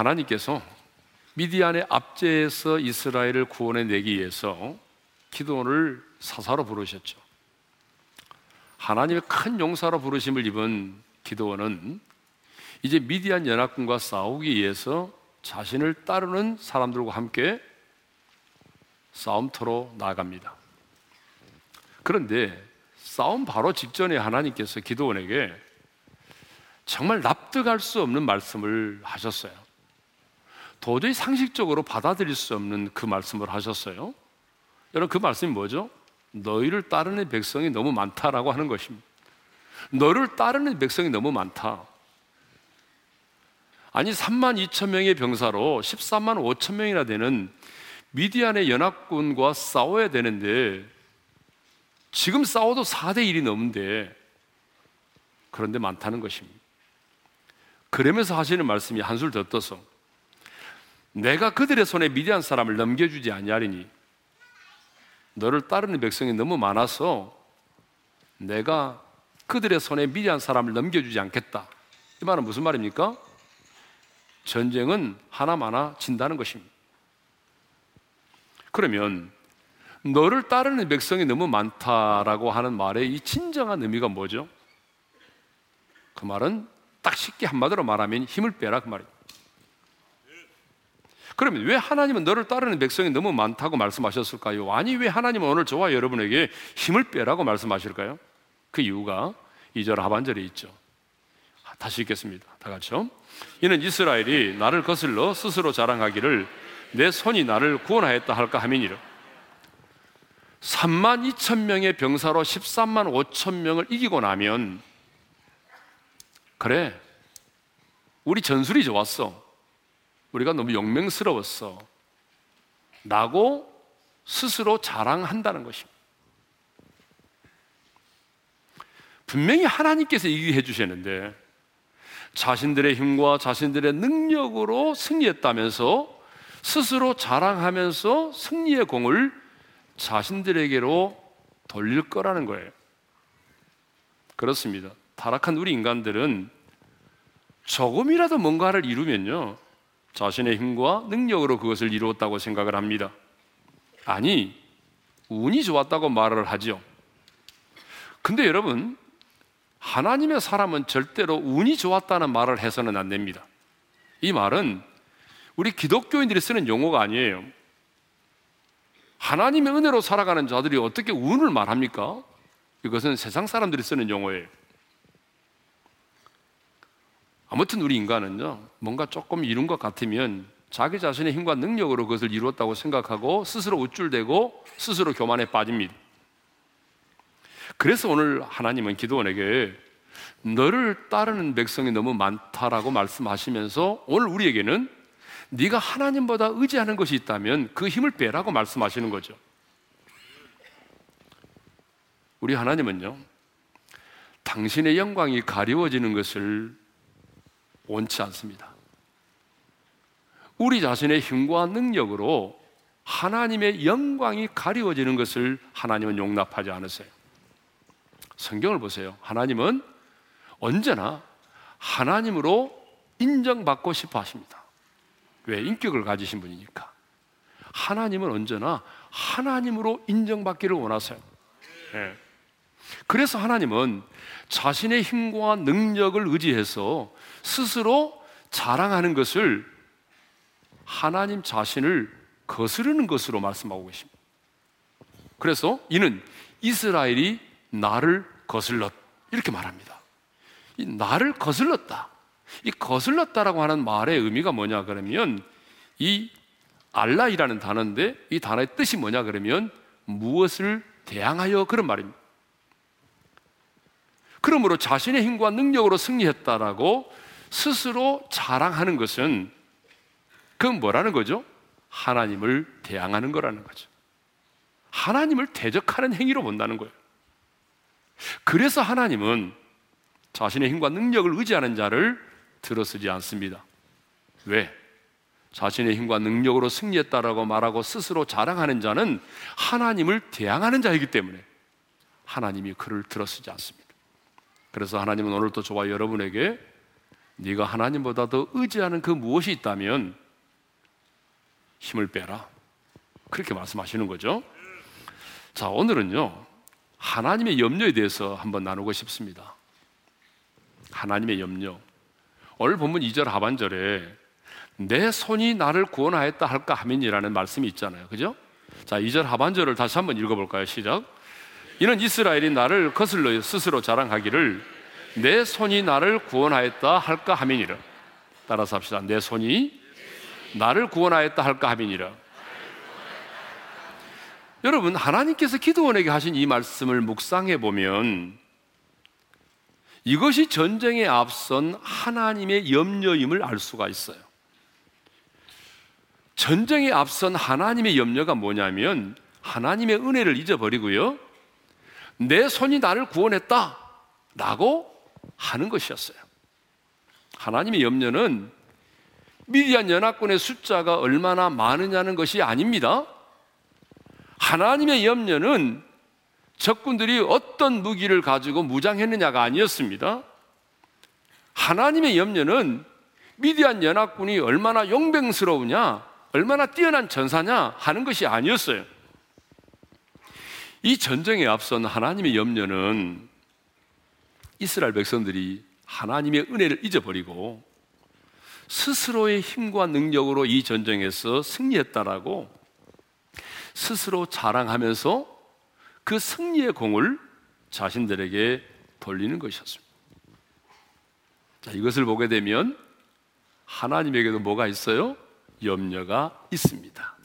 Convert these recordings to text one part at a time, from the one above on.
하나님께서 미디안의 압제에서 이스라엘을 구원해 내기 위해서 기도원을 사사로 부르셨죠. 하나님의 큰 용사로 부르심을 입은 기도원은 이제 미디안 연합군과 싸우기 위해서 자신을 따르는 사람들과 함께 싸움터로 나아갑니다. 그런데 싸움 바로 직전에 하나님께서 기도원에게 정말 납득할 수 없는 말씀을 하셨어요. 도저히 상식적으로 받아들일 수 없는 그 말씀을 하셨어요. 여러분 그 말씀이 뭐죠? 너희를 따르는 백성이 너무 많다라고 하는 것입니다. 너를 따르는 백성이 너무 많다. 아니 3만 2천 명의 병사로 13만 5천 명이나 되는 미디안의 연합군과 싸워야 되는데 지금 싸워도 4대 1이 넘는데 그런데 많다는 것입니다. 그러면서 하시는 말씀이 한술 더 떠서 내가 그들의 손에 미디안 사람을 넘겨주지 아니하리니 너를 따르는 백성이 너무 많아서 내가 그들의 손에 미디안 사람을 넘겨주지 않겠다. 이 말은 무슨 말입니까? 전쟁은 하나마나 진다는 것입니다. 그러면 너를 따르는 백성이 너무 많다라고 하는 말의 이 진정한 의미가 뭐죠? 그 말은 딱 쉽게 한마디로 말하면 힘을 빼라 그 말입니다. 그러면 왜 하나님은 너를 따르는 백성이 너무 많다고 말씀하셨을까요? 아니 왜 하나님은 오늘 저와 여러분에게 힘을 빼라고 말씀하실까요? 그 이유가 2절 하반절에 있죠. 다시 읽겠습니다. 다 같이요. 이는 이스라엘이 나를 거슬러 스스로 자랑하기를 내 손이 나를 구원하였다 할까 하민이라. 3만 2천 명의 병사로 13만 5천 명을 이기고 나면 그래 우리 전술이 좋았어 우리가 너무 영맹스러웠어 라고 스스로 자랑한다는 것입니다 분명히 하나님께서 이기게 해주셨는데 자신들의 힘과 자신들의 능력으로 승리했다면서 스스로 자랑하면서 승리의 공을 자신들에게로 돌릴 거라는 거예요. 그렇습니다. 타락한 우리 인간들은 조금이라도 뭔가를 이루면요. 자신의 힘과 능력으로 그것을 이루었다고 생각을 합니다. 아니, 운이 좋았다고 말을 하죠. 근데 여러분, 하나님의 사람은 절대로 운이 좋았다는 말을 해서는 안 됩니다. 이 말은 우리 기독교인들이 쓰는 용어가 아니에요. 하나님의 은혜로 살아가는 자들이 어떻게 운을 말합니까? 이것은 세상 사람들이 쓰는 용어예요. 아무튼 우리 인간은요, 뭔가 조금 이룬 것 같으면 자기 자신의 힘과 능력으로 그것을 이루었다고 생각하고 스스로 우쭐대고 스스로 교만에 빠집니다. 그래서 오늘 하나님은 기도원에게 너를 따르는 백성이 너무 많다라고 말씀하시면서 오늘 우리에게는 네가 하나님보다 의지하는 것이 있다면 그 힘을 빼라고 말씀하시는 거죠. 우리 하나님은요, 당신의 영광이 가리워지는 것을 원치 않습니다. 우리 자신의 힘과 능력으로 하나님의 영광이 가리워지는 것을 하나님은 용납하지 않으세요. 성경을 보세요. 하나님은 언제나 하나님으로 인정받고 싶어 하십니다. 왜? 인격을 가지신 분이니까. 하나님은 언제나 하나님으로 인정받기를 원하세요. 네. 그래서 하나님은 자신의 힘과 능력을 의지해서 스스로 자랑하는 것을 하나님 자신을 거스르는 것으로 말씀하고 계십니다. 그래서 이는 이스라엘이 나를 거슬렀 이렇게 말합니다. 이 나를 거슬렀다. 이 거슬렀다라고 하는 말의 의미가 뭐냐 그러면 이 알라이라는 단어인데 이 단어의 뜻이 뭐냐 그러면 무엇을 대항하여 그런 말입니다. 그러므로 자신의 힘과 능력으로 승리했다라고 스스로 자랑하는 것은 그건 뭐라는 거죠? 하나님을 대항하는 거라는 거죠. 하나님을 대적하는 행위로 본다는 거예요. 그래서 하나님은 자신의 힘과 능력을 의지하는 자를 들어쓰지 않습니다. 왜? 자신의 힘과 능력으로 승리했다라고 말하고 스스로 자랑하는 자는 하나님을 대항하는 자이기 때문에 하나님이 그를 들어쓰지 않습니다. 그래서 하나님은 오늘도 저와 여러분에게 네가 하나님보다 더 의지하는 그 무엇이 있다면 힘을 빼라. 그렇게 말씀하시는 거죠. 자, 오늘은요. 하나님의 염려에 대해서 한번 나누고 싶습니다. 하나님의 염려. 오늘 본문 2절 하반절에 내 손이 나를 구원하였다 할까 하면이라는 말씀이 있잖아요. 그죠? 자, 2절 하반절을 다시 한번 읽어 볼까요? 시작. 이는 이스라엘이 나를 거슬러 스스로 자랑하기를 내 손이 나를 구원하였다 할까 하면이라. 따라서 합시다. 내 손이 나를 구원하였다 할까 하면이라. 여러분, 하나님께서 기도원에게 하신 이 말씀을 묵상해 보면 이것이 전쟁에 앞선 하나님의 염려임을 알 수가 있어요. 전쟁에 앞선 하나님의 염려가 뭐냐면 하나님의 은혜를 잊어버리고요. 내 손이 나를 구원했다. 라고 하는 것이었어요. 하나님의 염려는 미디안 연합군의 숫자가 얼마나 많으냐는 것이 아닙니다. 하나님의 염려는 적군들이 어떤 무기를 가지고 무장했느냐가 아니었습니다. 하나님의 염려는 미디안 연합군이 얼마나 용병스러우냐, 얼마나 뛰어난 전사냐 하는 것이 아니었어요. 이 전쟁에 앞선 하나님의 염려는 이스라엘 백성들이 하나님의 은혜를 잊어버리고 스스로의 힘과 능력으로 이 전쟁에서 승리했다라고 스스로 자랑하면서 그 승리의 공을 자신들에게 돌리는 것이었습니다. 자, 이것을 보게 되면 하나님에게도 뭐가 있어요? 염려가 있습니다.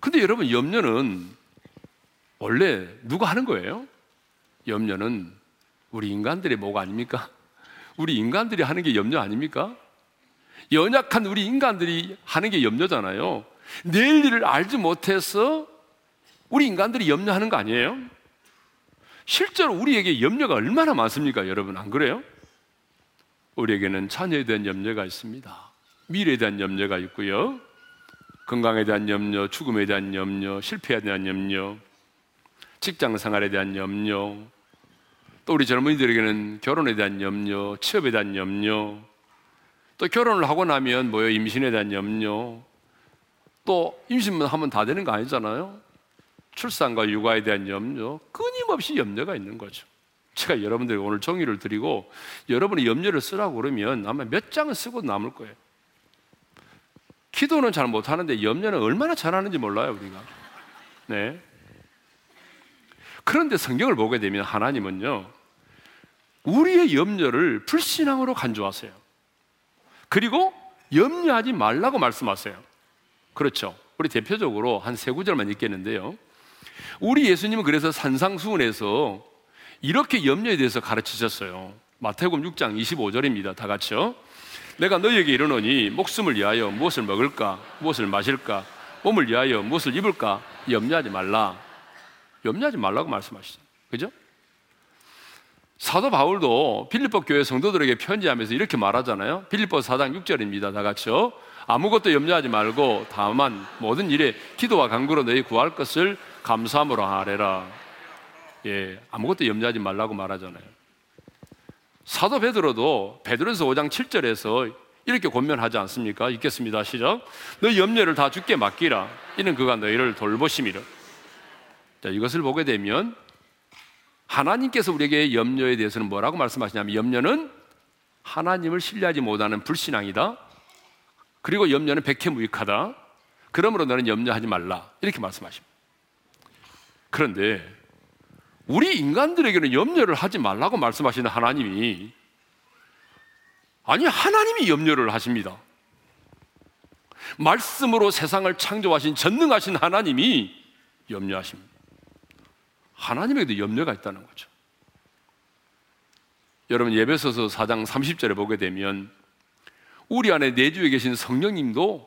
근데 여러분, 염려는 원래 누가 하는 거예요? 염려는 우리 인간들의 뭐가 아닙니까? 우리 인간들이 하는 게 염려 아닙니까? 연약한 우리 인간들이 하는 게 염려잖아요. 내일 일을 알지 못해서 우리 인간들이 염려하는 거 아니에요? 실제로 우리에게 염려가 얼마나 많습니까, 여러분? 안 그래요? 우리에게는 자녀에 대한 염려가 있습니다. 미래에 대한 염려가 있고요. 건강에 대한 염려, 죽음에 대한 염려, 실패에 대한 염려, 직장 생활에 대한 염려, 또 우리 젊은이들에게는 결혼에 대한 염려, 취업에 대한 염려, 또 결혼을 하고 나면 뭐요? 임신에 대한 염려, 또 임신만 하면 다 되는 거 아니잖아요. 출산과 육아에 대한 염려, 끊임없이 염려가 있는 거죠. 제가 여러분들에게 오늘 정의를 드리고 여러분이 염려를 쓰라고 그러면 아마 몇 장은 쓰고 남을 거예요. 기도는 잘 못하는데 염려는 얼마나 잘하는지 몰라요, 우리가. 네. 그런데 성경을 보게 되면 하나님은요, 우리의 염려를 불신앙으로 간주하세요. 그리고 염려하지 말라고 말씀하세요. 그렇죠. 우리 대표적으로 한 세 구절만 읽겠는데요. 우리 예수님은 그래서 산상수훈에서 이렇게 염려에 대해서 가르치셨어요. 마태복음 6장 25절입니다. 다 같이요. 내가 너희에게 이르노니 목숨을 위하여 무엇을 먹을까, 무엇을 마실까, 몸을 위하여 무엇을 입을까 염려하지 말라. 염려하지 말라고 말씀하시죠. 그죠? 사도 바울도 빌립보 교회 성도들에게 편지하면서 이렇게 말하잖아요. 빌립보 4장 6절입니다. 다 같이요. 아무것도 염려하지 말고 다만 모든 일에 기도와 간구로 너희 구할 것을 감사함으로 하래라. 예, 아무것도 염려하지 말라고 말하잖아요. 사도 베드로도 베드로서 5장 7절에서 이렇게 권면하지 않습니까? 읽겠습니다. 시작. 너 염려를 다 주께 맡기라. 이는 그가 너희를 돌보심이라. 자, 이것을 보게 되면 하나님께서 우리에게 염려에 대해서는 뭐라고 말씀하시냐면 염려는 하나님을 신뢰하지 못하는 불신앙이다. 그리고 염려는 백해무익하다. 그러므로 너는 염려하지 말라. 이렇게 말씀하십니다. 그런데 우리 인간들에게는 염려를 하지 말라고 말씀하시는 하나님이 아니 하나님이 염려를 하십니다. 말씀으로 세상을 창조하신 전능하신 하나님이 염려하십니다. 하나님에게도 염려가 있다는 거죠. 여러분 예배서서 4장 30절에 보게 되면 우리 안에 내주에 계신 성령님도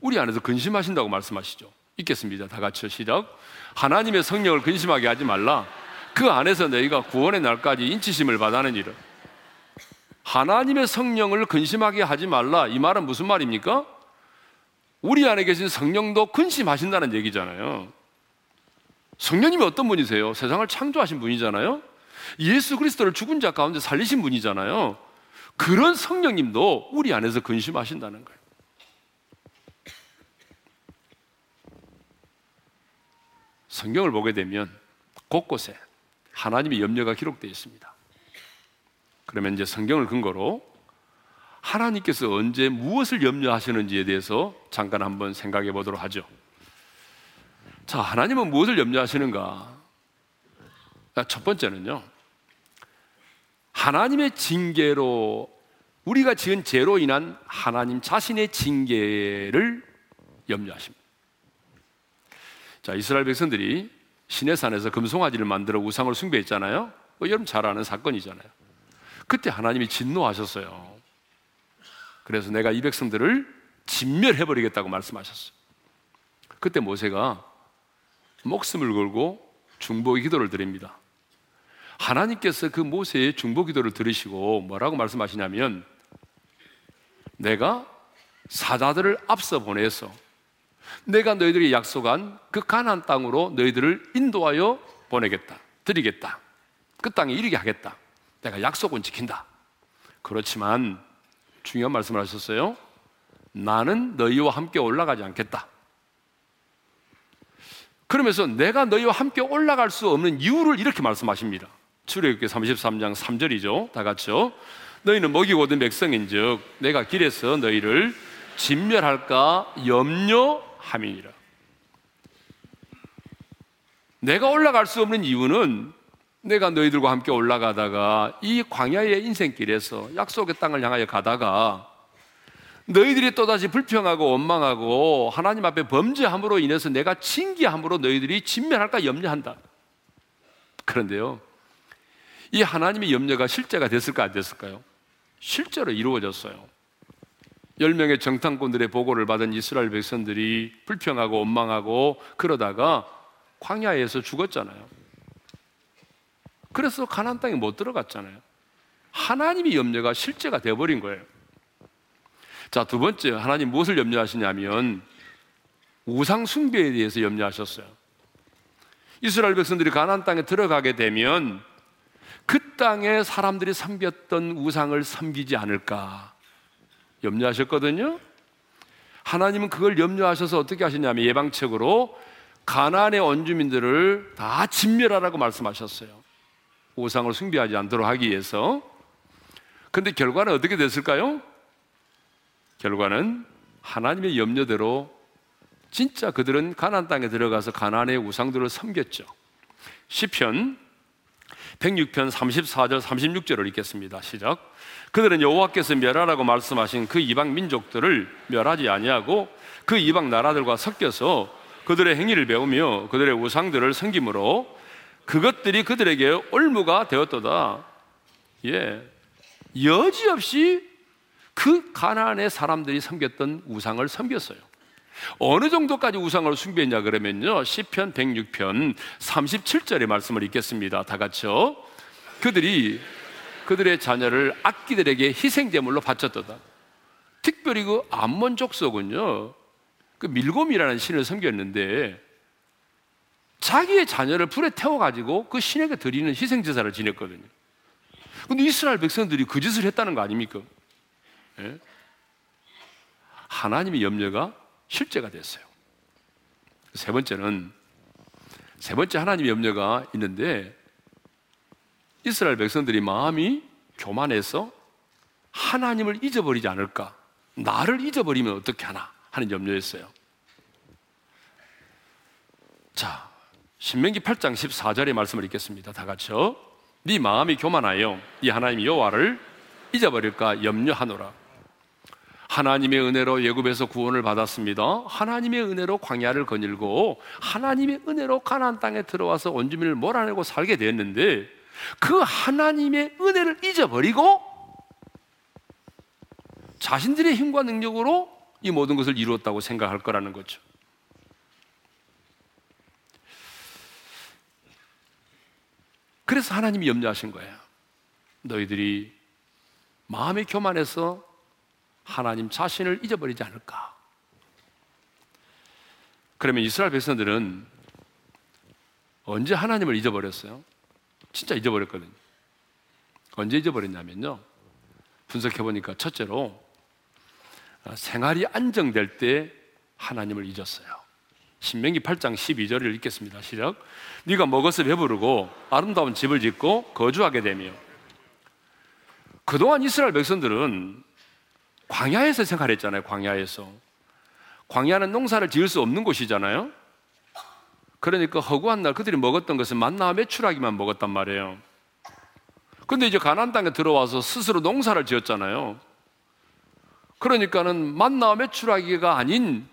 우리 안에서 근심하신다고 말씀하시죠. 읽겠습니다. 다 같이 시작. 하나님의 성령을 근심하게 하지 말라. 그 안에서 너희가 구원의 날까지 인치심을 받아는 일을. 하나님의 성령을 근심하게 하지 말라. 이 말은 무슨 말입니까? 우리 안에 계신 성령도 근심하신다는 얘기잖아요. 성령님이 어떤 분이세요? 세상을 창조하신 분이잖아요. 예수 그리스도를 죽은 자 가운데 살리신 분이잖아요. 그런 성령님도 우리 안에서 근심하신다는 거예요. 성경을 보게 되면 곳곳에 하나님의 염려가 기록되어 있습니다. 그러면 이제 성경을 근거로 하나님께서 언제 무엇을 염려하시는지에 대해서 잠깐 한번 생각해 보도록 하죠. 자, 하나님은 무엇을 염려하시는가? 첫 번째는요. 하나님의 징계로 우리가 지은 죄로 인한 하나님 자신의 징계를 염려하십니다. 자, 이스라엘 백성들이 시내산에서 금송아지를 만들어 우상을 숭배했잖아요. 뭐 여러분 잘 아는 사건이잖아요. 그때 하나님이 진노하셨어요. 그래서 내가 이 백성들을 진멸해버리겠다고 말씀하셨어요. 그때 모세가 목숨을 걸고 중보의 기도를 드립니다. 하나님께서 그 모세의 중보 기도를 들으시고 뭐라고 말씀하시냐면 내가 사자들을 앞서 보내서 내가 너희들이 약속한 그 가나안 땅으로 너희들을 인도하여 보내겠다. 드리겠다. 그 땅에 이르게 하겠다. 내가 약속은 지킨다. 그렇지만 중요한 말씀을 하셨어요. 나는 너희와 함께 올라가지 않겠다. 그러면서 내가 너희와 함께 올라갈 수 없는 이유를 이렇게 말씀하십니다. 출애굽기 33장 3절이죠. 다 같이요. 너희는 먹이 고 든 백성인즉 내가 길에서 너희를 진멸할까 염려함이니라. 내가 올라갈 수 없는 이유는 내가 너희들과 함께 올라가다가 이 광야의 인생길에서 약속의 땅을 향하여 가다가 너희들이 또다시 불평하고 원망하고 하나님 앞에 범죄함으로 인해서 내가 징계함으로 너희들이 진멸할까 염려한다. 그런데요, 이 하나님의 염려가 실제가 됐을까 안 됐을까요? 실제로 이루어졌어요. 10명의 정탐꾼들의 보고를 받은 이스라엘 백성들이 불평하고 원망하고 그러다가 광야에서 죽었잖아요. 그래서 가나안 땅에 못 들어갔잖아요. 하나님의 염려가 실제가 되어 버린 거예요. 자, 두 번째 하나님 무엇을 염려하시냐면 우상 숭배에 대해서 염려하셨어요. 이스라엘 백성들이 가나안 땅에 들어가게 되면 그 땅에 사람들이 섬겼던 우상을 섬기지 않을까 염려하셨거든요. 하나님은 그걸 염려하셔서 어떻게 하셨냐면 예방책으로 가나안의 원주민들을 다 진멸하라고 말씀하셨어요. 우상을 숭배하지 않도록 하기 위해서. 근데 결과는 어떻게 됐을까요? 결과는 하나님의 염려대로 진짜 그들은 가나안 땅에 들어가서 가나안의 우상들을 섬겼죠. 시편 106편 34절 36절을 읽겠습니다. 시작. 그들은 여호와께서 멸하라고 말씀하신 그 이방 민족들을 멸하지 아니하고 그 이방 나라들과 섞여서 그들의 행위를 배우며 그들의 우상들을 섬김으로 그것들이 그들에게 올무가 되었도다. 예. 여지없이 그 가나안의 사람들이 섬겼던 우상을 섬겼어요. 어느 정도까지 우상을 숭배했냐 그러면요. 시편 106편 37절의 말씀을 읽겠습니다. 다 같이요. 그들이 그들의 자녀를 악기들에게 희생 제물로 바쳤도다. 특별히 그 암몬 족속은요. 그 밀곰이라는 신을 섬겼는데 자기의 자녀를 불에 태워 가지고 그 신에게 드리는 희생 제사를 지냈거든요. 근데 이스라엘 백성들이 그 짓을 했다는 거 아닙니까? 예? 하나님의 염려가 실제가 됐어요. 세 번째는, 세 번째 하나님의 염려가 있는데, 이스라엘 백성들이 마음이 교만해서 하나님을 잊어버리지 않을까? 나를 잊어버리면 어떻게 하나? 하는 염려였어요. 자, 신명기 8장 14절의 말씀을 읽겠습니다. 다 같이요. 네 마음이 교만하여 이 하나님 여호와를 잊어버릴까 염려하노라. 하나님의 은혜로 예굽에서 구원을 받았습니다. 하나님의 은혜로 광야를 거닐고 하나님의 은혜로 가나안 땅에 들어와서 원주민을 몰아내고 살게 됐는데 그 하나님의 은혜를 잊어버리고 자신들의 힘과 능력으로 이 모든 것을 이루었다고 생각할 거라는 거죠. 그래서 하나님이 염려하신 거예요. 너희들이 마음의 교만해서 하나님 자신을 잊어버리지 않을까. 그러면 이스라엘 백성들은 언제 하나님을 잊어버렸어요? 진짜 잊어버렸거든요. 언제 잊어버렸냐면요. 분석해 보니까 첫째로 아, 생활이 안정될 때 하나님을 잊었어요. 신명기 8장 12절을 읽겠습니다. 시작. 네가 먹어서 배부르고 아름다운 집을 짓고 거주하게 되며 그동안 이스라엘 백성들은 광야에서 생활했잖아요. 광야에서. 광야는 농사를 지을 수 없는 곳이잖아요. 그러니까 허구한 날 그들이 먹었던 것은 만나와 메추라기만 먹었단 말이에요. 근데 이제 가나안 땅에 들어와서 스스로 농사를 지었잖아요. 그러니까는 만나와 메추라기가 아닌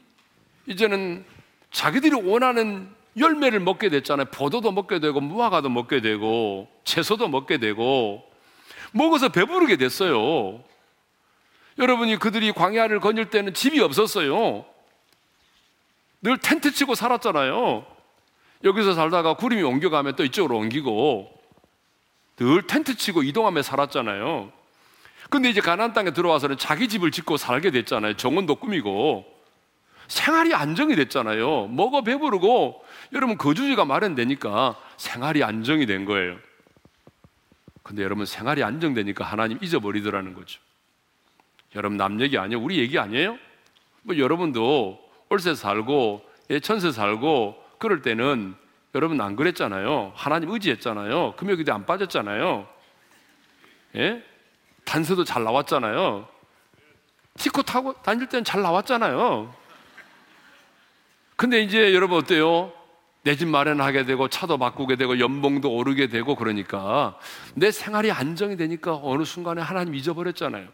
이제는 자기들이 원하는 열매를 먹게 됐잖아요. 포도도 먹게 되고 무화과도 먹게 되고 채소도 먹게 되고 먹어서 배부르게 됐어요. 여러분이 그들이 광야를 거닐 때는 집이 없었어요. 늘 텐트 치고 살았잖아요. 여기서 살다가 구름이 옮겨가면 또 이쪽으로 옮기고 늘 텐트 치고 이동하며 살았잖아요. 근데 이제 가나안 땅에 들어와서는 자기 집을 짓고 살게 됐잖아요. 정원도 꾸미고 생활이 안정이 됐잖아요. 먹어 배부르고 여러분 거주지가 마련되니까 생활이 안정이 된 거예요. 근데 여러분 생활이 안정되니까 하나님 잊어버리더라는 거죠. 여러분 남 얘기 아니에요? 우리 얘기 아니에요? 뭐 여러분도 올세 살고 예천세 살고 그럴 때는 여러분 안 그랬잖아요. 하나님 의지했잖아요. 금요기도 안 빠졌잖아요. 예? 단서도 잘 나왔잖아요. 티코 타고 다닐 때는 잘 나왔잖아요. 근데 이제 여러분 어때요? 내 집 마련하게 되고 차도 바꾸게 되고 연봉도 오르게 되고 그러니까 내 생활이 안정이 되니까 어느 순간에 하나님 잊어버렸잖아요.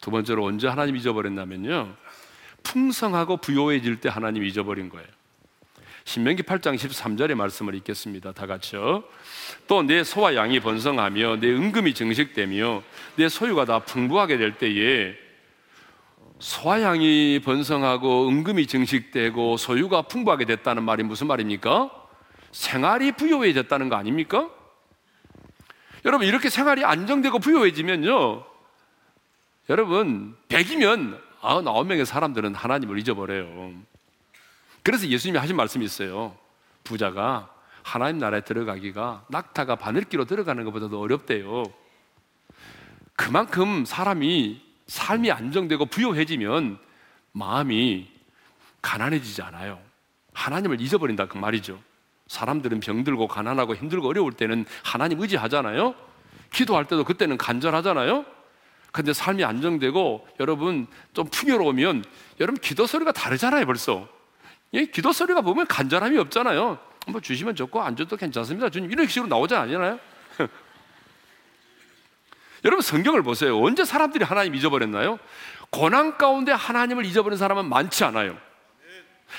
두 번째로 언제 하나님 잊어버렸냐면요. 풍성하고 부요해질 때 하나님 잊어버린 거예요. 신명기 8장 13절의 말씀을 읽겠습니다. 다 같이요. 또 내 소와 양이 번성하며 내 은금이 증식되며 내 소유가 다 풍부하게 될 때에 소와 양이 번성하고 은금이 증식되고 소유가 풍부하게 됐다는 말이 무슨 말입니까? 생활이 부요해졌다는 거 아닙니까? 여러분 이렇게 생활이 안정되고 부요해지면요. 여러분 100이면 99명의 사람들은 하나님을 잊어버려요. 그래서 예수님이 하신 말씀이 있어요. 부자가 하나님 나라에 들어가기가 낙타가 바늘기로 들어가는 것보다도 어렵대요. 그만큼 사람이 삶이 안정되고 부요해지면 마음이 가난해지지 않아요. 하나님을 잊어버린다 그 말이죠. 사람들은 병들고 가난하고 힘들고 어려울 때는 하나님 의지하잖아요. 기도할 때도 그때는 간절하잖아요. 근데 삶이 안정되고 여러분 좀 풍요로우면 여러분 기도 소리가 다르잖아요, 벌써. 예, 기도 소리가 보면 간절함이 없잖아요. 뭐 주시면 좋고 안 줘도 괜찮습니다. 주님 이런 식으로 나오지 않잖아요. 여러분 성경을 보세요. 언제 사람들이 하나님 잊어버렸나요? 고난 가운데 하나님을 잊어버린 사람은 많지 않아요.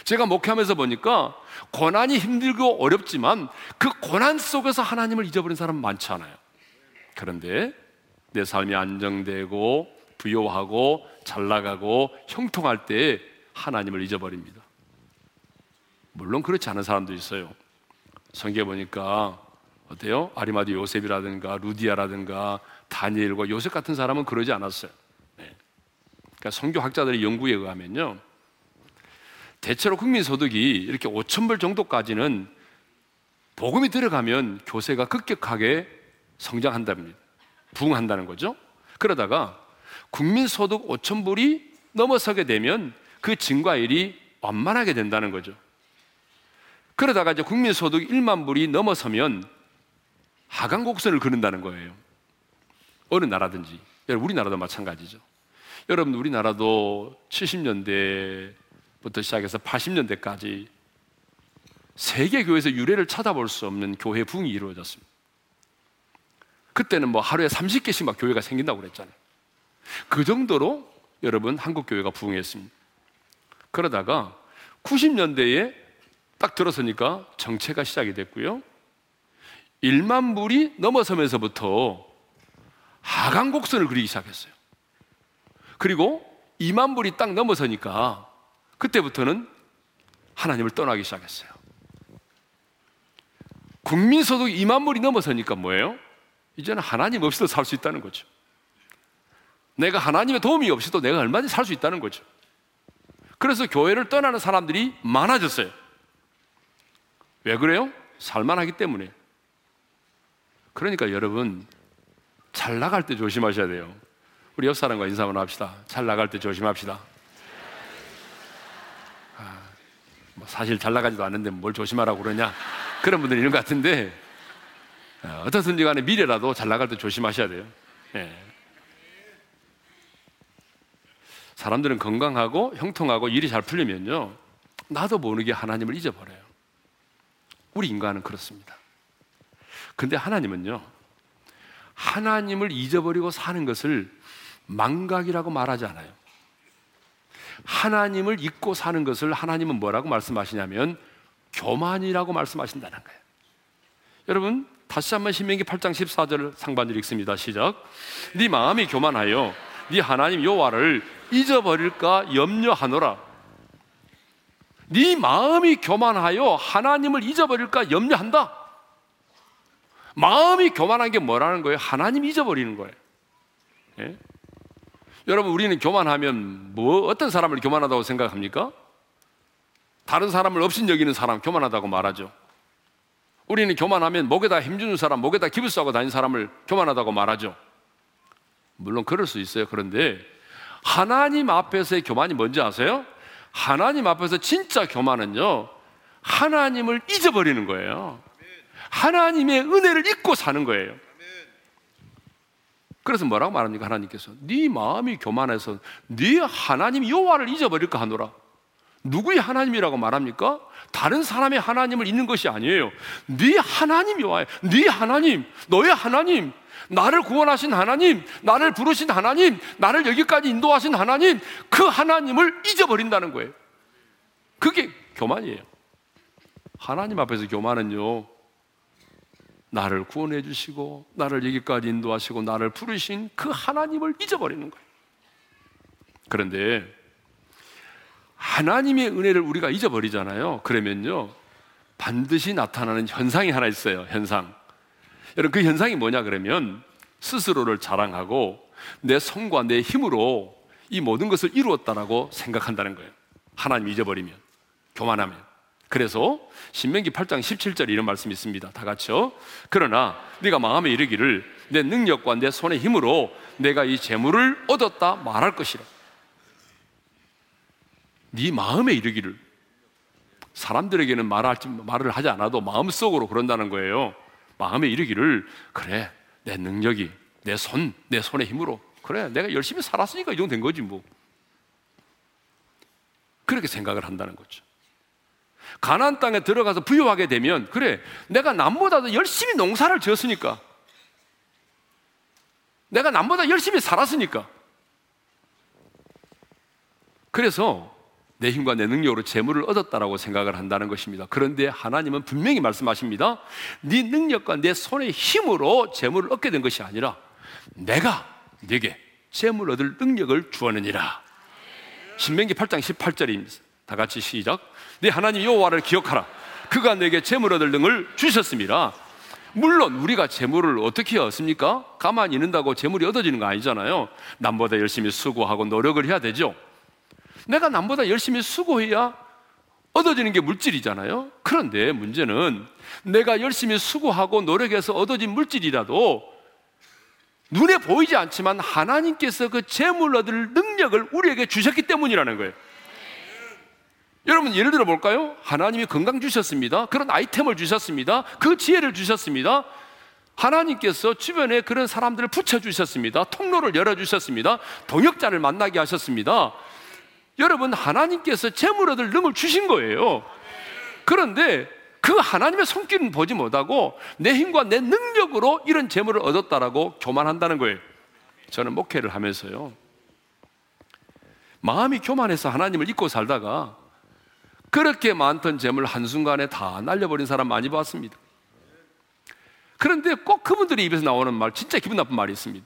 제가 목회하면서 보니까 고난이 힘들고 어렵지만 그 고난 속에서 하나님을 잊어버린 사람은 많지 않아요. 그런데 내 삶이 안정되고 부요하고 잘 나가고 형통할 때 하나님을 잊어버립니다. 물론 그렇지 않은 사람도 있어요. 성경에 보니까 어때요? 아리마디 요셉이라든가 루디아라든가 다니엘과 요셉 같은 사람은 그러지 않았어요. 네. 그러니까 성교학자들의 연구에 의하면요. 대체로 국민 소득이 이렇게 5천 불 정도까지는 복음이 들어가면 교세가 급격하게 성장한답니다. 부흥한다는 거죠. 그러다가 국민 소득 5천 불이 넘어서게 되면 그 증가율이 완만하게 된다는 거죠. 그러다가 이제 국민 소득 1만 불이 넘어서면 하강 곡선을 그른다는 거예요. 어느 나라든지. 우리나라도 마찬가지죠. 여러분, 우리나라도 70년대부터 시작해서 80년대까지 세계 교회에서 유래를 찾아볼 수 없는 교회 부흥이 이루어졌습니다. 그때는 뭐 하루에 30개씩 막 교회가 생긴다고 그랬잖아요. 그 정도로 여러분 한국 교회가 부흥했습니다. 그러다가 90년대에 딱 들어서니까 정체가 시작이 됐고요. 1만 불이 넘어서면서부터 하강 곡선을 그리기 시작했어요. 그리고 2만 불이 딱 넘어서니까 그때부터는 하나님을 떠나기 시작했어요. 국민 소득 2만 불이 넘어서니까 뭐예요? 이제는 하나님 없이도 살 수 있다는 거죠. 내가 하나님의 도움이 없이도 내가 얼마든지 살 수 있다는 거죠. 그래서 교회를 떠나는 사람들이 많아졌어요. 왜 그래요? 살만하기 때문에. 그러니까 여러분, 잘 나갈 때 조심하셔야 돼요. 우리 옆 사람과 인사 한번 합시다. 잘 나갈 때 조심합시다. 아, 뭐 사실 잘 나가지도 않는데 뭘 조심하라고 그러냐? 그런 분들이 있는 것 같은데 어, 어떻든지 간에 미래라도 잘 나갈 때 조심하셔야 돼요. 예. 사람들은 건강하고 형통하고 일이 잘 풀리면요. 나도 모르게 하나님을 잊어버려요. 우리 인간은 그렇습니다. 근데 하나님은요. 하나님을 잊어버리고 사는 것을 망각이라고 말하지 않아요. 하나님을 잊고 사는 것을 하나님은 뭐라고 말씀하시냐면 교만이라고 말씀하신다는 거예요. 여러분, 다시 한번 신명기 8장 14절 상반절 읽습니다. 시작. 네 마음이 교만하여 네 하나님 여호와를 잊어버릴까 염려하노라. 네 마음이 교만하여 하나님을 잊어버릴까 염려한다. 마음이 교만한 게 뭐라는 거예요? 하나님 잊어버리는 거예요. 예? 여러분 우리는 교만하면 뭐 어떤 사람을 교만하다고 생각합니까? 다른 사람을 없인 여기는 사람 교만하다고 말하죠. 우리는 교만하면 목에다 힘주는 사람, 목에다 기부스하고 다니는 사람을 교만하다고 말하죠. 물론 그럴 수 있어요. 그런데 하나님 앞에서의 교만이 뭔지 아세요? 하나님 앞에서 진짜 교만은요, 하나님을 잊어버리는 거예요. 하나님의 은혜를 잊고 사는 거예요. 그래서 뭐라고 말합니까? 하나님께서 네 마음이 교만해서 네 하나님 여호와를 잊어버릴까 하노라. 누구의 하나님이라고 말합니까? 다른 사람의 하나님을 잊는 것이 아니에요. 네 하나님 여호와예 네 하나님, 너의 하나님, 나를 구원하신 하나님, 나를 부르신 하나님, 나를 여기까지 인도하신 하나님, 그 하나님을 잊어버린다는 거예요. 그게 교만이에요. 하나님 앞에서 교만은요, 나를 구원해 주시고, 나를 여기까지 인도하시고, 나를 부르신 그 하나님을 잊어버리는 거예요. 그런데, 하나님의 은혜를 우리가 잊어버리잖아요. 그러면요, 반드시 나타나는 현상이 하나 있어요. 현상. 여러분 그 현상이 뭐냐 그러면 스스로를 자랑하고 내 손과 내 힘으로 이 모든 것을 이루었다라고 생각한다는 거예요. 하나님 잊어버리면 교만하면. 그래서 신명기 8장 17절 이런 말씀이 있습니다. 다 같이요. 그러나 네가 마음에 이르기를 내 능력과 내 손의 힘으로 내가 이 재물을 얻었다 말할 것이라. 네 마음에 이르기를. 사람들에게는 말할지 말을 하지 않아도 마음속으로 그런다는 거예요. 마음에 이르기를 그래 내 능력이 내 손, 내 손의 힘으로. 그래 내가 열심히 살았으니까 이 정도 된 거지 뭐. 그렇게 생각을 한다는 거죠. 가나안 땅에 들어가서 부유하게 되면 그래 내가 남보다도 열심히 농사를 지었으니까. 내가 남보다 열심히 살았으니까. 그래서 내 힘과 내 능력으로 재물을 얻었다라고 생각을 한다는 것입니다. 그런데 하나님은 분명히 말씀하십니다. 네 능력과 내 손의 힘으로 재물을 얻게 된 것이 아니라 내가 네게 재물 얻을 능력을 주었느니라. 신명기 8장 18절입니다. 다 같이 시작. 네 하나님 여호와를 기억하라. 그가 내게 재물 얻을 능을 주셨습니다. 물론 우리가 재물을 어떻게 얻습니까? 가만히 있는다고 재물이 얻어지는 거 아니잖아요. 남보다 열심히 수고하고 노력을 해야 되죠. 내가 남보다 열심히 수고해야 얻어지는 게 물질이잖아요. 그런데 문제는 내가 열심히 수고하고 노력해서 얻어진 물질이라도 눈에 보이지 않지만 하나님께서 그 재물 얻을 능력을 우리에게 주셨기 때문이라는 거예요. 여러분 예를 들어 볼까요? 하나님이 건강 주셨습니다. 그런 아이템을 주셨습니다. 그 지혜를 주셨습니다. 하나님께서 주변에 그런 사람들을 붙여 주셨습니다. 통로를 열어 주셨습니다. 동역자를 만나게 하셨습니다. 여러분 하나님께서 재물 얻을 능을 주신 거예요. 그런데 그 하나님의 손길은 보지 못하고 내 힘과 내 능력으로 이런 재물을 얻었다라고 교만한다는 거예요. 저는 목회를 하면서요. 마음이 교만해서 하나님을 잊고 살다가 그렇게 많던 재물 한순간에 다 날려버린 사람 많이 봤습니다. 그런데 꼭 그분들이 입에서 나오는 말, 진짜 기분 나쁜 말이 있습니다.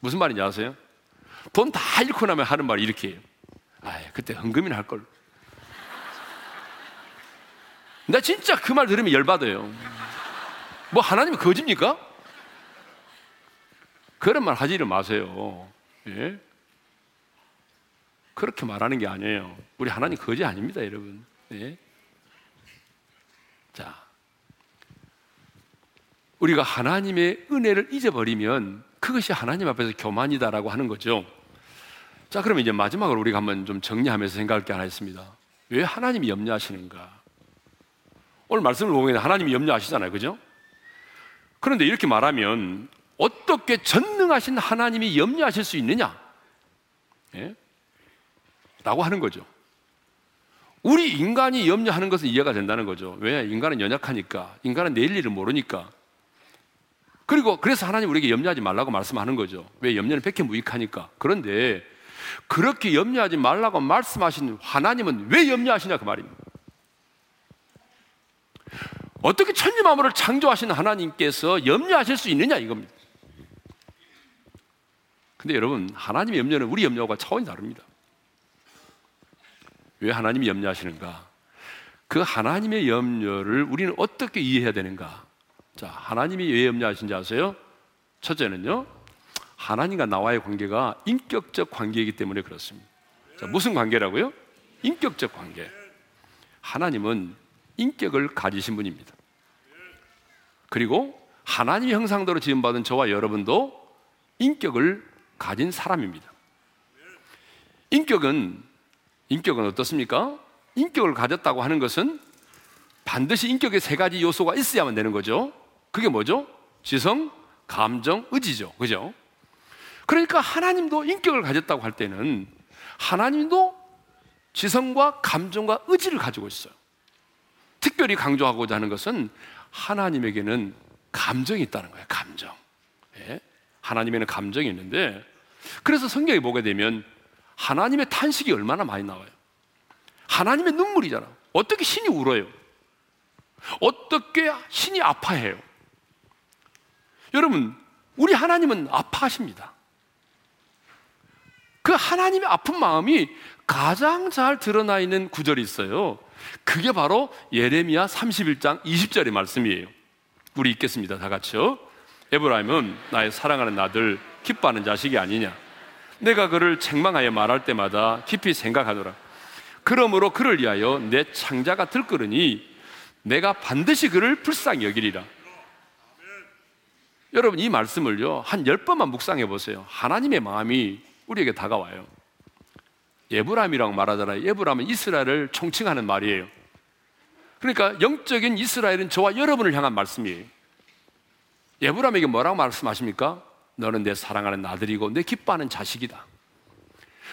무슨 말인지 아세요? 돈 다 잃고 나면 하는 말이 이렇게 해요. 아, 그때 헌금이나 할 걸. 나 진짜 그 말 들으면 열받아요. 뭐 하나님이 거짓입니까? 그런 말 하지를 마세요. 예? 그렇게 말하는 게 아니에요. 우리 하나님 거짓 아닙니다, 여러분. 예? 자, 우리가 하나님의 은혜를 잊어버리면 그것이 하나님 앞에서 교만이다라고 하는 거죠. 자, 그러면 이제 마지막으로 우리가 한번 좀 정리하면서 생각할 게 하나 있습니다. 왜 하나님이 염려하시는가? 오늘 말씀을 보면 하나님이 염려하시잖아요. 그죠? 그런데 이렇게 말하면 어떻게 전능하신 하나님이 염려하실 수 있느냐? 예? 라고 하는 거죠. 우리 인간이 염려하는 것은 이해가 된다는 거죠. 왜? 인간은 연약하니까. 인간은 내일 일을 모르니까. 그리고 그래서 하나님 우리에게 염려하지 말라고 말씀하는 거죠. 왜? 염려는 백해 무익하니까. 그런데 그렇게 염려하지 말라고 말씀하신 하나님은 왜 염려하시냐 그 말입니다. 어떻게 천지 만물을 창조하신 하나님께서 염려하실 수 있느냐 이겁니다. 근데 여러분, 하나님의 염려는 우리 염려와 차원이 다릅니다. 왜 하나님이 염려하시는가? 그 하나님의 염려를 우리는 어떻게 이해해야 되는가? 자, 하나님이 왜 염려하신지 아세요? 첫째는요, 하나님과 나와의 관계가 인격적 관계이기 때문에 그렇습니다. 자, 무슨 관계라고요? 인격적 관계. 하나님은 인격을 가지신 분입니다. 그리고 하나님의 형상대로 지음받은 저와 여러분도 인격을 가진 사람입니다. 인격은 인격은 어떻습니까? 인격을 가졌다고 하는 것은 반드시 인격의 세 가지 요소가 있어야만 되는 거죠. 그게 뭐죠? 지성, 감정, 의지죠. 그죠? 그러니까 하나님도 인격을 가졌다고 할 때는 하나님도 지성과 감정과 의지를 가지고 있어요. 특별히 강조하고자 하는 것은 하나님에게는 감정이 있다는 거예요. 감정. 예? 하나님에는 감정이 있는데 그래서 성경에 보게 되면 하나님의 탄식이 얼마나 많이 나와요. 하나님의 눈물이잖아. 어떻게 신이 울어요? 어떻게 신이 아파해요? 여러분, 우리 하나님은 아파하십니다. 그 하나님의 아픈 마음이 가장 잘 드러나 있는 구절이 있어요. 그게 바로 예레미야 31장 20절의 말씀이에요. 우리 읽겠습니다. 다 같이요. 에브라임은 나의 사랑하는 아들 기뻐하는 자식이 아니냐. 내가 그를 책망하여 말할 때마다 깊이 생각하노라. 그러므로 그를 위하여 내 창자가 들끓으니 내가 반드시 그를 불쌍히 여기리라. 여러분 이 말씀을요 한 열 번만 묵상해 보세요. 하나님의 마음이 우리에게 다가와요. 예브람이라고 말하잖아요. 예브람은 이스라엘을 총칭하는 말이에요. 그러니까 영적인 이스라엘은 저와 여러분을 향한 말씀이에요. 예브람에게 뭐라고 말씀하십니까? 너는 내 사랑하는 아들이고 내 기뻐하는 자식이다.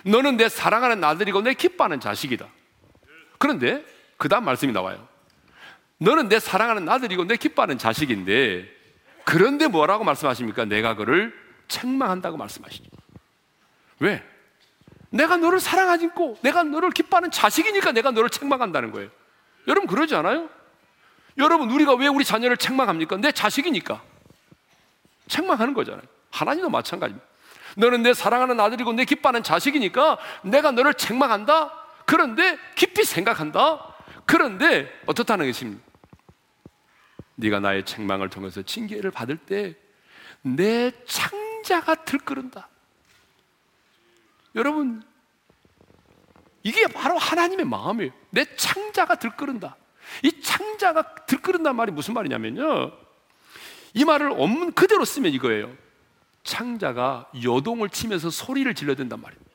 너는 내 사랑하는 아들이고 내 기뻐하는 자식이다. 그런데 그 다음 말씀이 나와요. 너는 내 사랑하는 아들이고 내 기뻐하는 자식인데 그런데 뭐라고 말씀하십니까? 내가 그를 책망한다고 말씀하시죠. 왜? 내가 너를 사랑하고 내가 너를 기뻐하는 자식이니까 내가 너를 책망한다는 거예요. 여러분 그러지 않아요? 여러분 우리가 왜 우리 자녀를 책망합니까? 내 자식이니까 책망하는 거잖아요. 하나님도 마찬가지입니다. 너는 내 사랑하는 아들이고 내 기뻐하는 자식이니까 내가 너를 책망한다. 그런데 깊이 생각한다. 그런데 어떻다는 것입니까? 네가 나의 책망을 통해서 징계를 받을 때 내 창자가 들끓는다. 여러분, 이게 바로 하나님의 마음이에요. 내 창자가 들끓는다. 이 창자가 들끓는단 말이 무슨 말이냐면요. 이 말을 원문 그대로 쓰면 이거예요. 창자가 요동을 치면서 소리를 질러댄단 말입니다.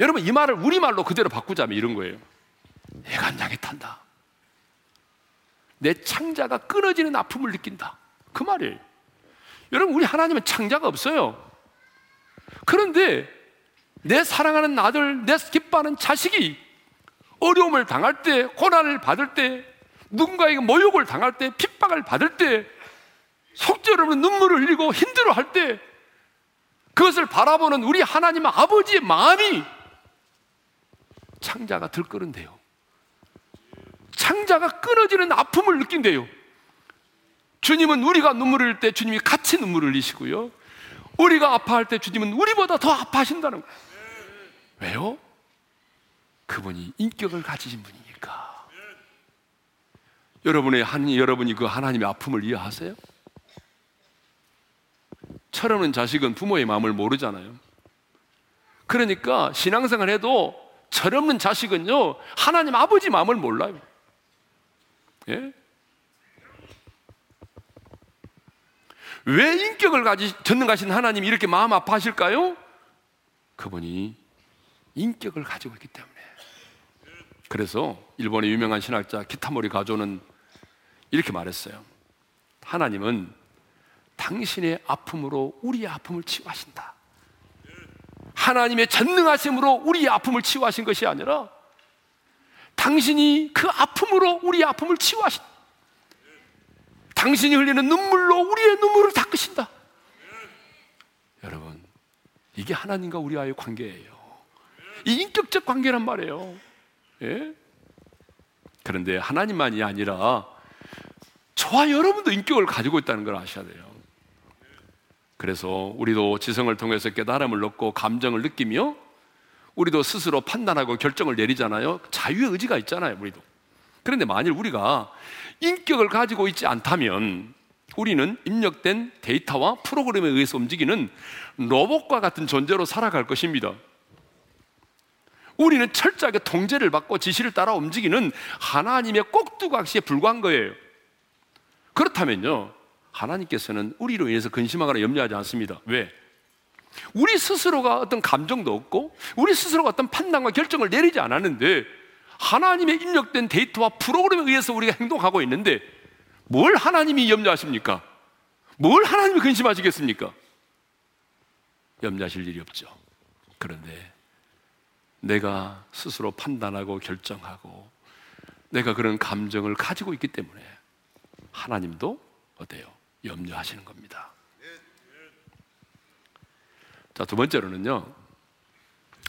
여러분, 이 말을 우리말로 그대로 바꾸자면 이런 거예요. 애간장에 탄다. 내 창자가 끊어지는 아픔을 느낀다. 그 말이에요. 여러분, 우리 하나님은 창자가 없어요. 그런데 내 사랑하는 아들, 내 기뻐하는 자식이 어려움을 당할 때, 고난을 받을 때, 누군가에게 모욕을 당할 때, 핍박을 받을 때, 속절없는 눈물을 흘리고 힘들어 할 때, 그것을 바라보는 우리 하나님 아버지의 마음이 창자가 들끓은데요. 창자가 끊어지는 아픔을 느낀대요. 주님은 우리가 눈물을 흘릴 때 주님이 같이 눈물을 흘리시고요. 우리가 아파할 때 주님은 우리보다 더 아파하신다는 거예요. 왜요? 그분이 인격을 가지신 분이니까. 여러분의 한 여러분이 그 하나님의 아픔을 이해하세요? 철없는 자식은 부모의 마음을 모르잖아요. 그러니까 신앙생활 해도 철없는 자식은요 하나님 아버지 마음을 몰라요. 예? 왜 인격을 가지 전능하신 하나님이 이렇게 마음 아파하실까요? 그분이 인격을 가지고 있기 때문에. 그래서 일본의 유명한 신학자 키타모리 가조는 이렇게 말했어요. 하나님은 당신의 아픔으로 우리의 아픔을 치유하신다. 하나님의 전능하심으로 우리의 아픔을 치유하신 것이 아니라 당신이 그 아픔으로 우리의 아픔을 치유하신 당신이 흘리는 눈물로 우리의 눈물을 닦으신다. 여러분, 이게 하나님과 우리와의 관계예요. 이 인격적 관계란 말이에요. 예? 그런데 하나님만이 아니라 저와 여러분도 인격을 가지고 있다는 걸 아셔야 돼요. 그래서 우리도 지성을 통해서 깨달음을 얻고 감정을 느끼며 우리도 스스로 판단하고 결정을 내리잖아요. 자유의 의지가 있잖아요, 우리도. 그런데 만일 우리가 인격을 가지고 있지 않다면 우리는 입력된 데이터와 프로그램에 의해서 움직이는 로봇과 같은 존재로 살아갈 것입니다. 우리는 철저하게 통제를 받고 지시를 따라 움직이는 하나님의 꼭두각시에 불과한 거예요. 그렇다면요, 하나님께서는 우리로 인해서 근심하거나 염려하지 않습니다. 왜? 우리 스스로가 어떤 감정도 없고, 우리 스스로가 어떤 판단과 결정을 내리지 않았는데, 하나님의 입력된 데이터와 프로그램에 의해서 우리가 행동하고 있는데, 뭘 하나님이 염려하십니까? 뭘 하나님이 근심하시겠습니까? 염려하실 일이 없죠. 그런데 내가 스스로 판단하고 결정하고 내가 그런 감정을 가지고 있기 때문에 하나님도 어때요? 염려하시는 겁니다. 자, 두 번째로는요.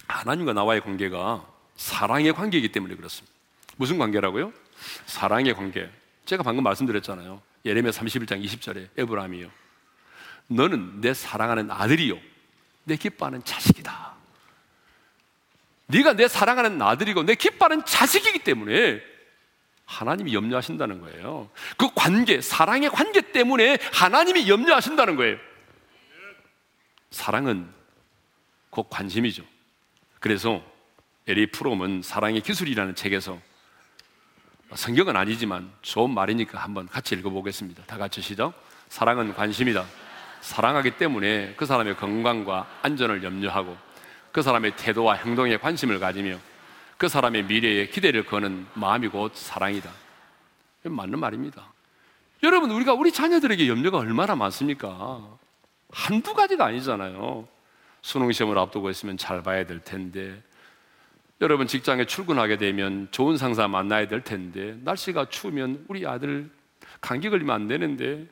하나님과 나와의 관계가 사랑의 관계이기 때문에 그렇습니다. 무슨 관계라고요? 사랑의 관계. 제가 방금 말씀드렸잖아요. 예레미야 31장 20절에 에브라임이요. 너는 내 사랑하는 아들이요. 내 기뻐하는 자식이다. 네가 내 사랑하는 아들이고 내 기뻐하는 자식이기 때문에 하나님이 염려하신다는 거예요. 그 관계, 사랑의 관계 때문에 하나님이 염려하신다는 거예요. 사랑은 곧 관심이죠. 그래서 에리 프롬은 사랑의 기술이라는 책에서 성경은 아니지만 좋은 말이니까 한번 같이 읽어보겠습니다. 다 같이 시작. 사랑은 관심이다. 사랑하기 때문에 그 사람의 건강과 안전을 염려하고 그 사람의 태도와 행동에 관심을 가지며 그 사람의 미래에 기대를 거는 마음이 곧 사랑이다. 맞는 말입니다. 여러분, 우리가 우리 자녀들에게 염려가 얼마나 많습니까? 한두 가지가 아니잖아요. 수능 시험을 앞두고 있으면 잘 봐야 될 텐데, 여러분 직장에 출근하게 되면 좋은 상사 만나야 될 텐데, 날씨가 추우면 우리 아들 감기 걸리면 안 되는데,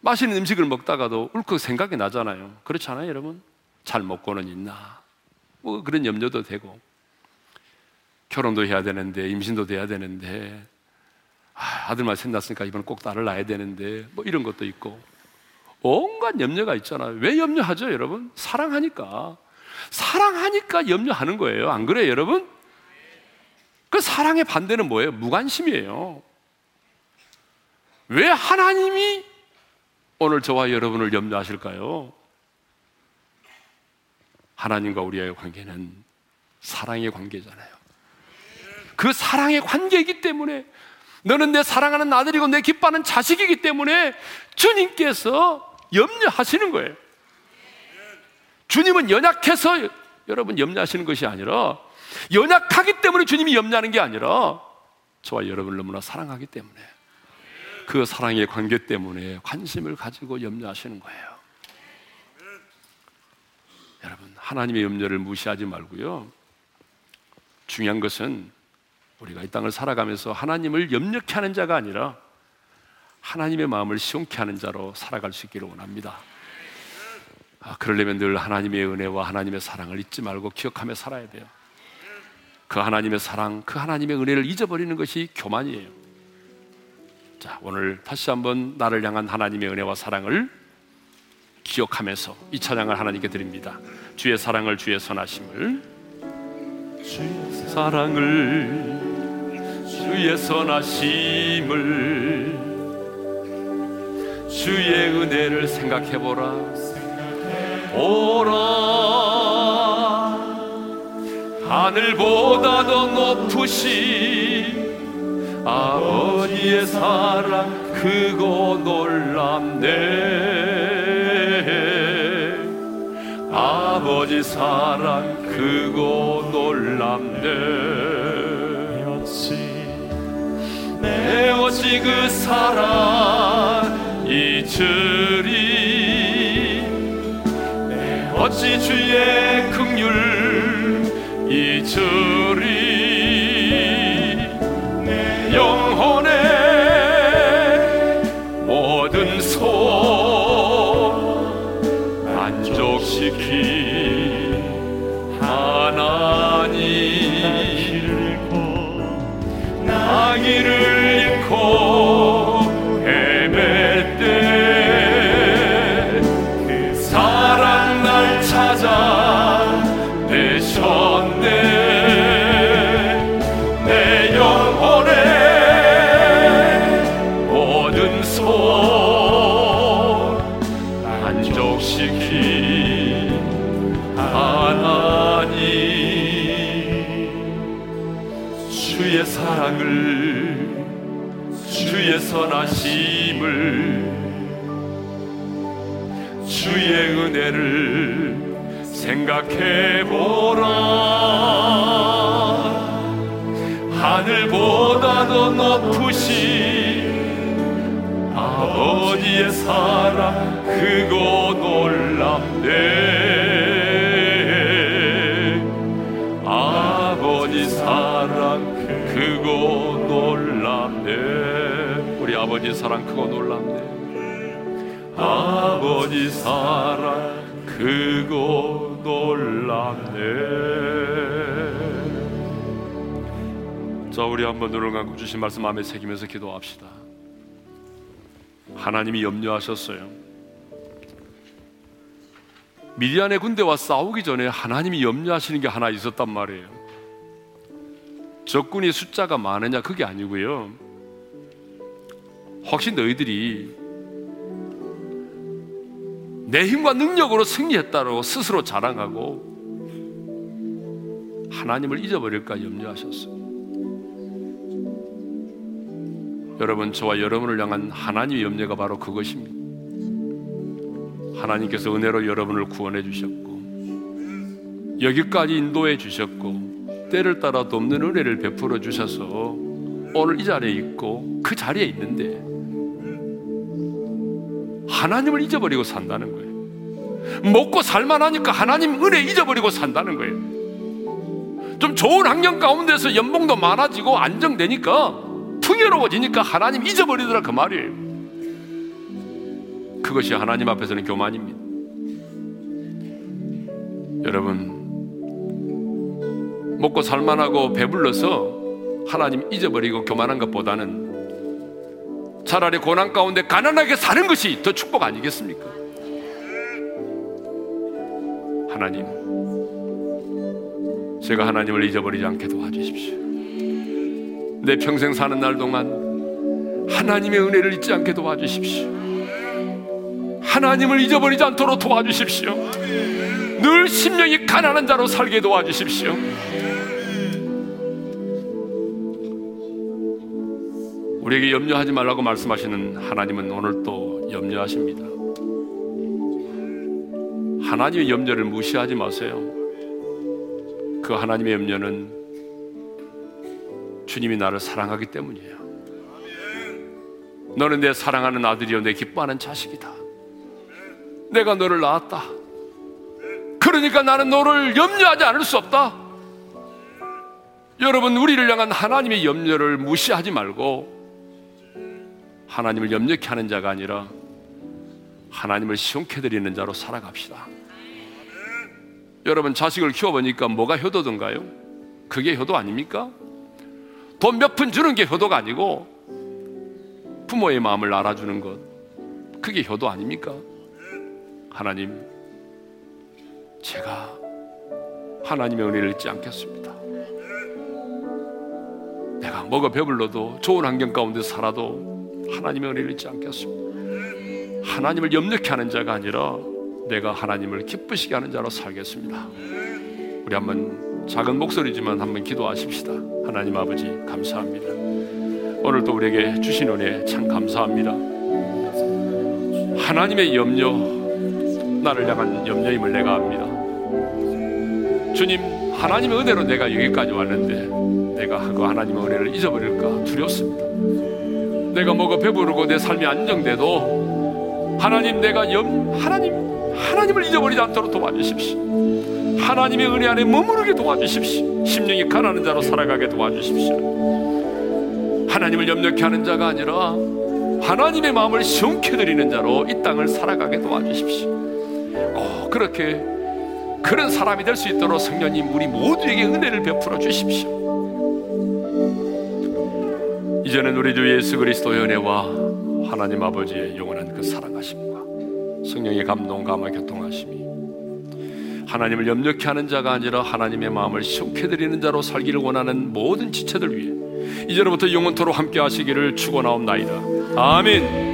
맛있는 음식을 먹다가도 울컥 생각이 나잖아요. 그렇지 않아요, 여러분? 잘 먹고는 있나? 뭐 그런 염려도 되고, 결혼도 해야 되는데, 임신도 돼야 되는데, 아, 들만 생났으니까 이번 꼭 딸을 낳아야 되는데, 뭐 이런 것도 있고, 온갖 염려가 있잖아요. 왜 염려하죠, 여러분? 사랑하니까. 사랑하니까 염려하는 거예요. 안 그래요, 여러분? 그 사랑의 반대는 뭐예요? 무관심이에요. 왜 하나님이 오늘 저와 여러분을 염려하실까요? 하나님과 우리의 관계는 사랑의 관계잖아요. 그 사랑의 관계이기 때문에 너는 내 사랑하는 아들이고 내 기뻐하는 자식이기 때문에 주님께서 염려하시는 거예요. 주님은 연약해서 여러분 염려하시는 것이 아니라 연약하기 때문에 주님이 염려하는 게 아니라 저와 여러분을 너무나 사랑하기 때문에 그 사랑의 관계 때문에 관심을 가지고 염려하시는 거예요. 여러분, 하나님의 염려를 무시하지 말고요. 중요한 것은 우리가 이 땅을 살아가면서 하나님을 염려케 하는 자가 아니라 하나님의 마음을 시원케 하는 자로 살아갈 수 있기를 원합니다. 아, 그러려면 늘 하나님의 은혜와 하나님의 사랑을 잊지 말고 기억하며 살아야 돼요. 그 하나님의 사랑, 그 하나님의 은혜를 잊어버리는 것이 교만이에요. 자, 오늘 다시 한번 나를 향한 하나님의 은혜와 사랑을 기억하면서 이 찬양을 하나님께 드립니다. 주의 사랑을 주의 선하심을 주의 사랑을 주의 선하심을 주의 은혜를 생각해 보라 보라. 하늘보다 더 높으신 아버지의 사랑 크고 놀랍네. 아버지 사랑 크고 놀랍네. 내 어찌 그 사랑 잊으리 내 어찌 주의 긍휼 잊으 주의 사랑을 주의 선하심을 주의 은혜를 생각해 보라 하늘보다 더 높으신 아버지의 사랑 크고 놀랍네. 아버지 사랑 크고 놀랍네. 우리 아버지 사랑 크고 놀랍네. 아버지 사랑 크고 놀랍네 자 우리 한번 눈을 감고 주신 말씀 마음에 새기면서 기도합시다. 하나님이 염려하셨어요. 미디안의 군대와 싸우기 전에 하나님이 염려하시는 게 하나 있었단 말이에요. 적군이 숫자가 많으냐 그게 아니고요. 혹시 너희들이 내 힘과 능력으로 승리했다고 스스로 자랑하고 하나님을 잊어버릴까 염려하셨어요. 여러분, 저와 여러분을 향한 하나님의 염려가 바로 그것입니다. 하나님께서 은혜로 여러분을 구원해 주셨고, 여기까지 인도해 주셨고, 때를 따라 돕는 은혜를 베풀어 주셔서 오늘 이 자리에 있고 그 자리에 있는데 하나님을 잊어버리고 산다는 거예요. 먹고 살만하니까 하나님 은혜 잊어버리고 산다는 거예요. 좀 좋은 환경 가운데서 연봉도 많아지고 안정되니까 풍요로워지니까 하나님 잊어버리더라 그 말이에요. 그것이 하나님 앞에서는 교만입니다. 여러분 먹고 살만하고 배불러서 하나님 잊어버리고 교만한 것보다는 차라리 고난 가운데 가난하게 사는 것이 더 축복 아니겠습니까? 하나님, 제가 하나님을 잊어버리지 않게 도와주십시오. 내 평생 사는 날 동안 하나님의 은혜를 잊지 않게 도와주십시오. 하나님을 잊어버리지 않도록 도와주십시오. 늘 심령이 가난한 자로 살게 도와주십시오. 우리에게 염려하지 말라고 말씀하시는 하나님은 오늘 또 염려하십니다. 하나님의 염려를 무시하지 마세요. 그 하나님의 염려는 주님이 나를 사랑하기 때문이에요. 너는 내 사랑하는 아들이요, 내 기뻐하는 자식이다. 내가 너를 낳았다. 그러니까 나는 너를 염려하지 않을 수 없다. 여러분, 우리를 향한 하나님의 염려를 무시하지 말고 하나님을 염려케 하는 자가 아니라 하나님을 시원케 드리는 자로 살아갑시다. 여러분 자식을 키워보니까 뭐가 효도던가요? 그게 효도 아닙니까? 돈 몇 푼 주는 게 효도가 아니고 부모의 마음을 알아주는 것 그게 효도 아닙니까? 하나님 제가 하나님의 은혜를 잊지 않겠습니다. 내가 먹어 배불러도 좋은 환경 가운데 살아도 하나님의 은혜를 잊지 않겠습니다. 하나님을 염려케 하는 자가 아니라 내가 하나님을 기쁘시게 하는 자로 살겠습니다. 우리 한번 작은 목소리지만 한번 기도하십시다. 하나님 아버지 감사합니다. 오늘도 우리에게 주신 은혜 참 감사합니다. 하나님의 염려, 나를 향한 염려임을 내가 압니다. 주님, 하나님의 은혜로 내가 여기까지 왔는데 내가 그 하나님의 은혜를 잊어버릴까 두렵습니다. 내가 먹어 배부르고 내 삶이 안정돼도 하나님 내가 염 하나님 하나님을 잊어버리지 않도록 도와주십시오. 하나님의 은혜 안에 머무르게 도와주십시오. 심령이 가난한 자로 살아가게 도와주십시오. 하나님을 염려케 하는 자가 아니라 하나님의 마음을 시원케 드리는 자로 이 땅을 살아가게 도와주십시오. 꼭 그렇게 그런 사람이 될 수 있도록 성령님 우리 모두에게 은혜를 베풀어 주십시오. 이제는 우리 주 예수 그리스도의 은혜와 하나님 아버지의 영원한 그 사랑하심과 성령의 감동 감화 교통하심이 하나님을 염려케 하는 자가 아니라 하나님의 마음을 시원케 드리는 자로 살기를 원하는 모든 지체들 위해 이제로부터 영원토록 함께 하시기를 축원하옵나이다. 아멘.